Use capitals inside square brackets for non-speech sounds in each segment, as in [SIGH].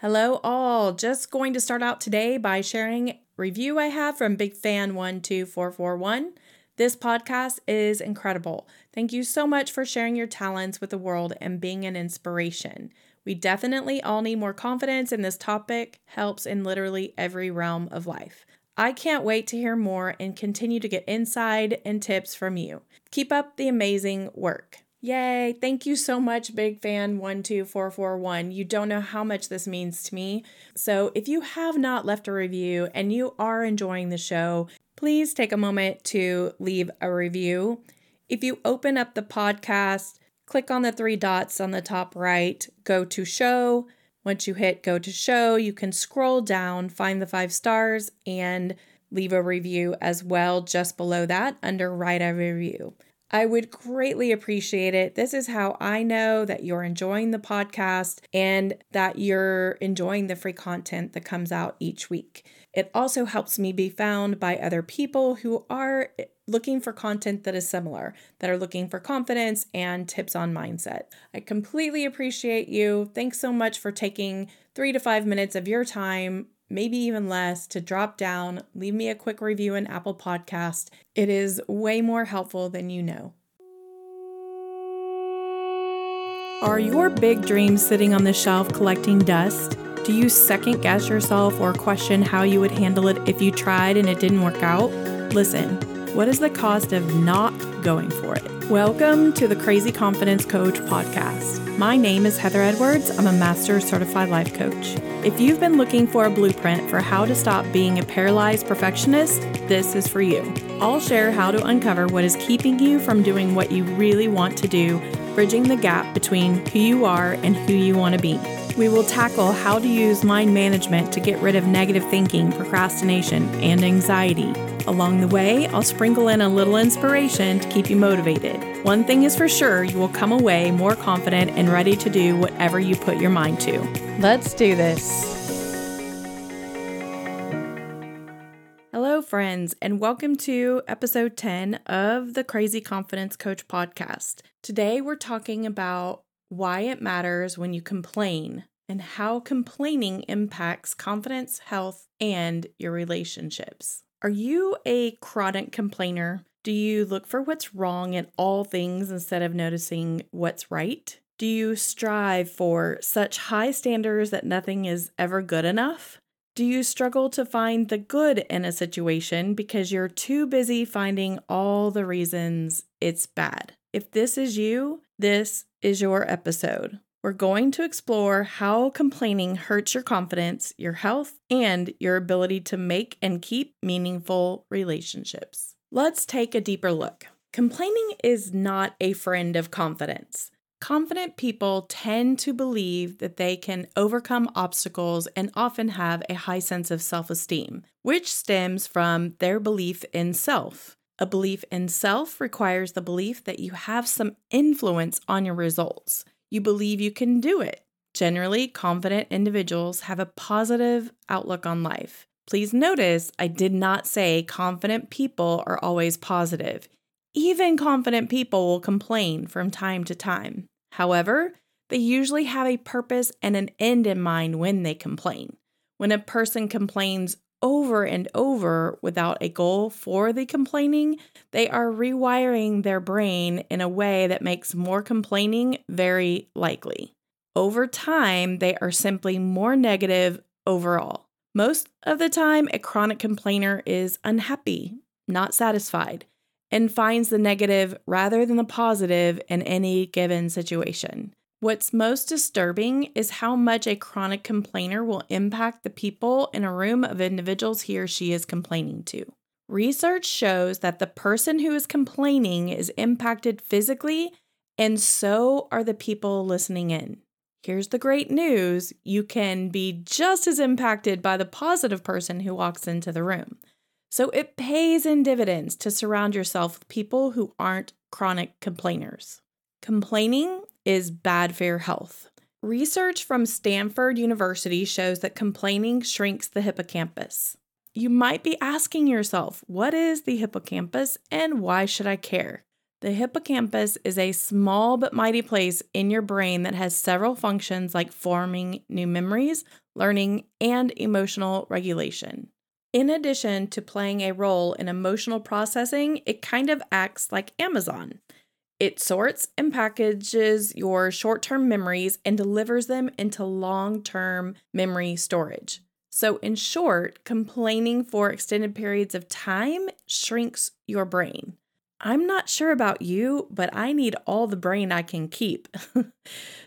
Hello, all. Just going to start out today by sharing review I have from Big Fan 12441. This podcast is incredible. Thank you so much for sharing your talents with the world and being an inspiration. We definitely all need more confidence, and this topic helps in literally every realm of life. I can't wait to hear more and continue to get inside and tips from you. Keep up the amazing work. Yay! Thank you so much, Big Fan 12441. You don't know how much this means to me. So, if you have not left a review and you are enjoying the show, please take a moment to leave a review. If you open up the podcast, click on the three dots on the top right, go to show. Once you hit go to show, you can scroll down, find the five stars, and leave a review as well just below that under write a review. I would greatly appreciate it. This is how I know that you're enjoying the podcast and that you're enjoying the free content that comes out each week. It also helps me be found by other people who are looking for content that is similar, that are looking for confidence and tips on mindset. I completely appreciate you. Thanks so much for taking three to five minutes of your time maybe even less, to drop down, leave me a quick review in Apple Podcast. It is way more helpful than you know. Are your big dreams sitting on the shelf collecting dust? Do you second guess yourself or question how you would handle it if you tried and it didn't work out? Listen, what is the cost of not going for it? Welcome to the Crazy Confidence Coach podcast. My name is Heather Edwards. I'm a Master Certified Life Coach. If you've been looking for a blueprint for how to stop being a paralyzed perfectionist, this is for you. I'll share how to uncover what is keeping you from doing what you really want to do, bridging the gap between who you are and who you want to be. We will tackle how to use mind management to get rid of negative thinking, procrastination, and anxiety Along the way, I'll sprinkle in a little inspiration to keep you motivated. One thing is for sure, you will come away more confident and ready to do whatever you put your mind to. Let's do this. Hello, friends, and welcome to episode 10 of the Crazy Confidence Coach podcast. Today, we're talking about why it matters when you complain and how complaining impacts confidence, health, and your relationships. Are you a chronic complainer? Do you look for what's wrong in all things instead of noticing what's right? Do you strive for such high standards that nothing is ever good enough? Do you struggle to find the good in a situation because you're too busy finding all the reasons it's bad? If this is you, this is your episode. We're going to explore how complaining hurts your confidence, your health, and your ability to make and keep meaningful relationships. Let's take a deeper look. Complaining is not a friend of confidence. Confident people tend to believe that they can overcome obstacles and often have a high sense of self esteem, which stems from their belief in self. A belief in self requires the belief that you have some influence on your results you believe you can do it. Generally, confident individuals have a positive outlook on life. Please notice I did not say confident people are always positive. Even confident people will complain from time to time. However, they usually have a purpose and an end in mind when they complain. When a person complains over and over without a goal for the complaining, they are rewiring their brain in a way that makes more complaining very likely. Over time, they are simply more negative overall. Most of the time, a chronic complainer is unhappy, not satisfied, and finds the negative rather than the positive in any given situation. What's most disturbing is how much a chronic complainer will impact the people in a room of individuals he or she is complaining to. Research shows that the person who is complaining is impacted physically, and so are the people listening in. Here's the great news you can be just as impacted by the positive person who walks into the room. So it pays in dividends to surround yourself with people who aren't chronic complainers. Complaining is bad for your health. Research from Stanford University shows that complaining shrinks the hippocampus. You might be asking yourself, what is the hippocampus and why should I care? The hippocampus is a small but mighty place in your brain that has several functions like forming new memories, learning, and emotional regulation. In addition to playing a role in emotional processing, it kind of acts like Amazon. It sorts and packages your short term memories and delivers them into long term memory storage. So, in short, complaining for extended periods of time shrinks your brain. I'm not sure about you, but I need all the brain I can keep. [LAUGHS]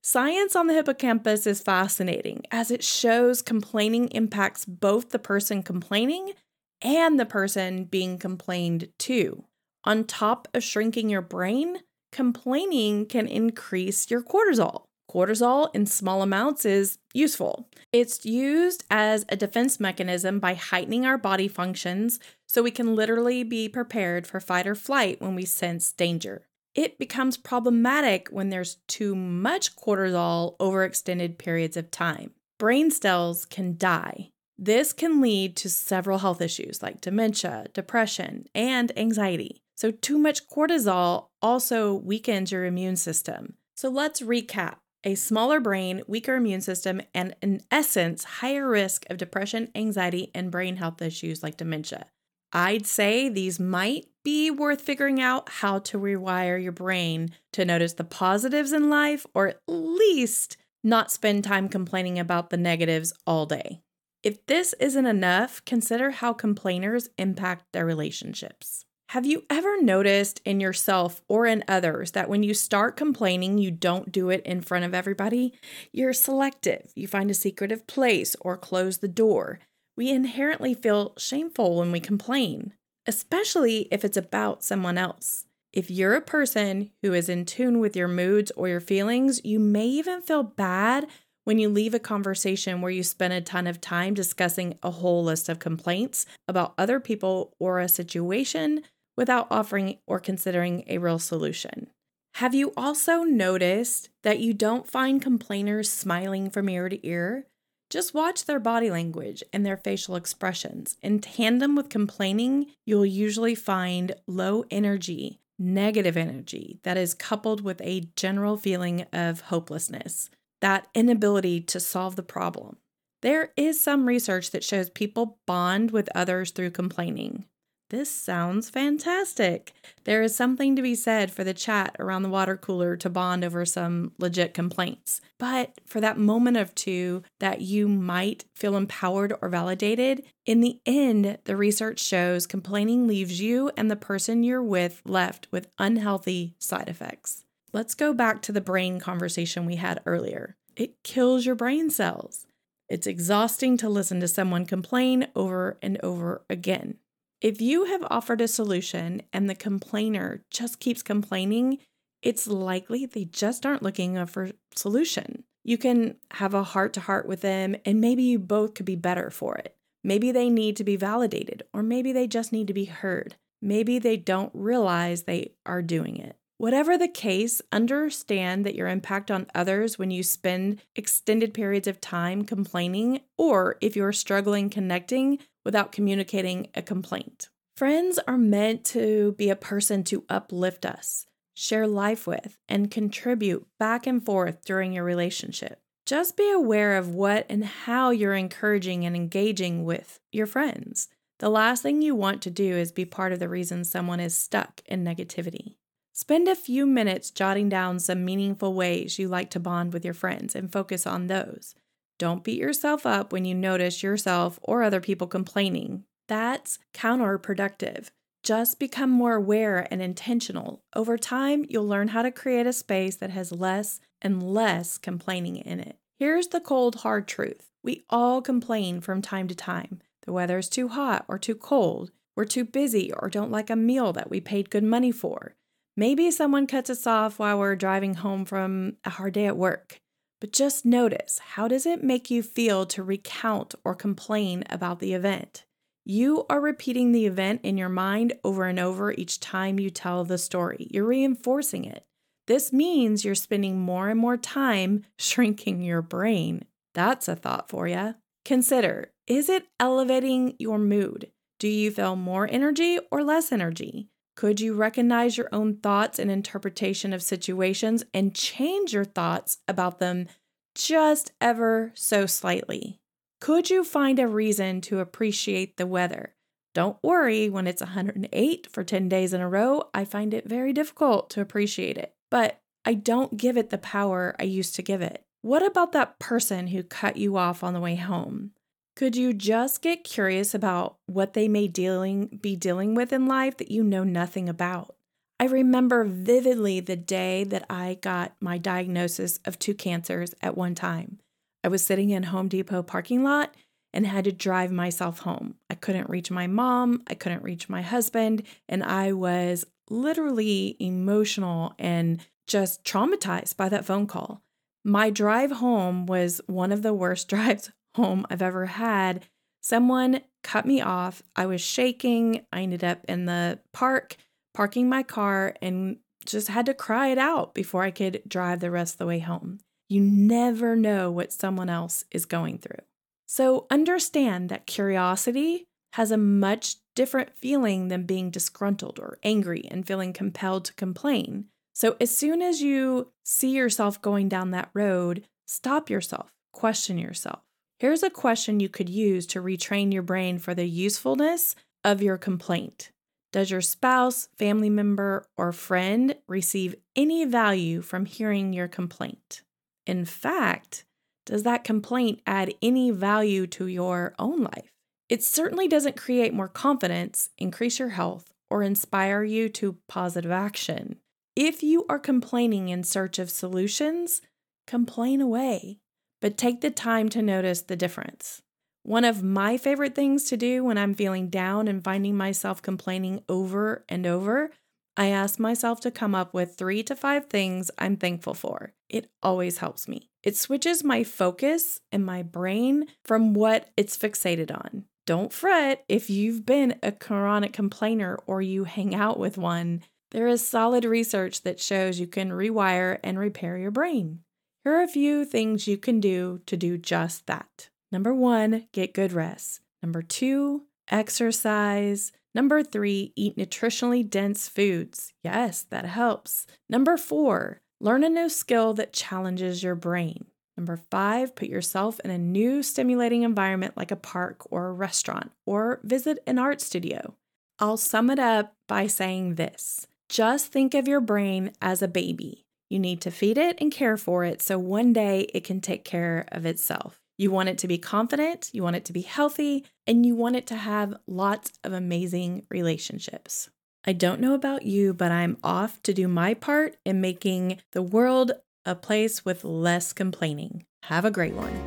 Science on the hippocampus is fascinating as it shows complaining impacts both the person complaining and the person being complained to. On top of shrinking your brain, complaining can increase your cortisol. Cortisol in small amounts is useful. It's used as a defense mechanism by heightening our body functions so we can literally be prepared for fight or flight when we sense danger. It becomes problematic when there's too much cortisol over extended periods of time. Brain cells can die. This can lead to several health issues like dementia, depression, and anxiety. So, too much cortisol also weakens your immune system. So, let's recap a smaller brain, weaker immune system, and in essence, higher risk of depression, anxiety, and brain health issues like dementia. I'd say these might be worth figuring out how to rewire your brain to notice the positives in life or at least not spend time complaining about the negatives all day. If this isn't enough, consider how complainers impact their relationships. Have you ever noticed in yourself or in others that when you start complaining, you don't do it in front of everybody? You're selective. You find a secretive place or close the door. We inherently feel shameful when we complain, especially if it's about someone else. If you're a person who is in tune with your moods or your feelings, you may even feel bad when you leave a conversation where you spend a ton of time discussing a whole list of complaints about other people or a situation without offering or considering a real solution. Have you also noticed that you don't find complainers smiling from ear to ear? Just watch their body language and their facial expressions. In tandem with complaining, you'll usually find low energy, negative energy that is coupled with a general feeling of hopelessness, that inability to solve the problem. There is some research that shows people bond with others through complaining. This sounds fantastic. There is something to be said for the chat around the water cooler to bond over some legit complaints. But for that moment of two that you might feel empowered or validated, in the end, the research shows complaining leaves you and the person you're with left with unhealthy side effects. Let's go back to the brain conversation we had earlier. It kills your brain cells. It's exhausting to listen to someone complain over and over again. If you have offered a solution and the complainer just keeps complaining, it's likely they just aren't looking for a solution. You can have a heart to heart with them and maybe you both could be better for it. Maybe they need to be validated or maybe they just need to be heard. Maybe they don't realize they are doing it. Whatever the case, understand that your impact on others when you spend extended periods of time complaining, or if you're struggling connecting without communicating a complaint. Friends are meant to be a person to uplift us, share life with, and contribute back and forth during your relationship. Just be aware of what and how you're encouraging and engaging with your friends. The last thing you want to do is be part of the reason someone is stuck in negativity. Spend a few minutes jotting down some meaningful ways you like to bond with your friends and focus on those. Don't beat yourself up when you notice yourself or other people complaining. That's counterproductive. Just become more aware and intentional. Over time, you'll learn how to create a space that has less and less complaining in it. Here's the cold, hard truth we all complain from time to time. The weather is too hot or too cold. We're too busy or don't like a meal that we paid good money for. Maybe someone cuts us off while we're driving home from a hard day at work. But just notice how does it make you feel to recount or complain about the event? You are repeating the event in your mind over and over each time you tell the story. You're reinforcing it. This means you're spending more and more time [LAUGHS] shrinking your brain. That's a thought for you. Consider is it elevating your mood? Do you feel more energy or less energy? Could you recognize your own thoughts and interpretation of situations and change your thoughts about them just ever so slightly? Could you find a reason to appreciate the weather? Don't worry, when it's 108 for 10 days in a row, I find it very difficult to appreciate it. But I don't give it the power I used to give it. What about that person who cut you off on the way home? Could you just get curious about what they may dealing be dealing with in life that you know nothing about? I remember vividly the day that I got my diagnosis of two cancers at one time. I was sitting in Home Depot parking lot and had to drive myself home. I couldn't reach my mom, I couldn't reach my husband, and I was literally emotional and just traumatized by that phone call. My drive home was one of the worst [LAUGHS] drives home I've ever had. Someone cut me off. I was shaking. I ended up in the park, parking my car, and just had to cry it out before I could drive the rest of the way home. You never know what someone else is going through. So understand that curiosity has a much different feeling than being disgruntled or angry and feeling compelled to complain. So as soon as you see yourself going down that road, stop yourself, question yourself. Here's a question you could use to retrain your brain for the usefulness of your complaint. Does your spouse, family member, or friend receive any value from hearing your complaint? In fact, does that complaint add any value to your own life? It certainly doesn't create more confidence, increase your health, or inspire you to positive action. If you are complaining in search of solutions, complain away, but take the time to notice the difference. One of my favorite things to do when I'm feeling down and finding myself complaining over and over I ask myself to come up with three to five things I'm thankful for. It always helps me. It switches my focus and my brain from what it's fixated on. Don't fret if you've been a chronic complainer or you hang out with one. There is solid research that shows you can rewire and repair your brain. Here are a few things you can do to do just that. Number one, get good rest. Number two, exercise. Number three, eat nutritionally dense foods. Yes, that helps. Number four, learn a new skill that challenges your brain. Number five, put yourself in a new stimulating environment like a park or a restaurant, or visit an art studio. I'll sum it up by saying this just think of your brain as a baby. You need to feed it and care for it so one day it can take care of itself. You want it to be confident, you want it to be healthy, and you want it to have lots of amazing relationships. I don't know about you, but I'm off to do my part in making the world a place with less complaining. Have a great one.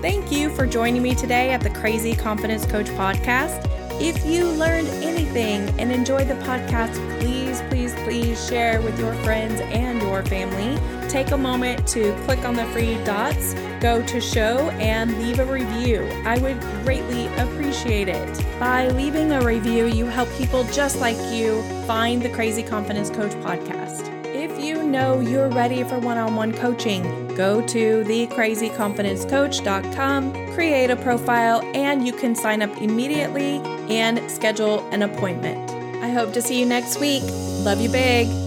Thank you for joining me today at the Crazy Confidence Coach podcast. If you learned anything and enjoyed the podcast, please, please, please share with your friends and your family. Take a moment to click on the free dots go to show and leave a review. I would greatly appreciate it. By leaving a review, you help people just like you find the Crazy Confidence Coach podcast. If you know you're ready for one on one coaching, go to thecrazyconfidencecoach.com, create a profile, and you can sign up immediately and schedule an appointment. I hope to see you next week. Love you big.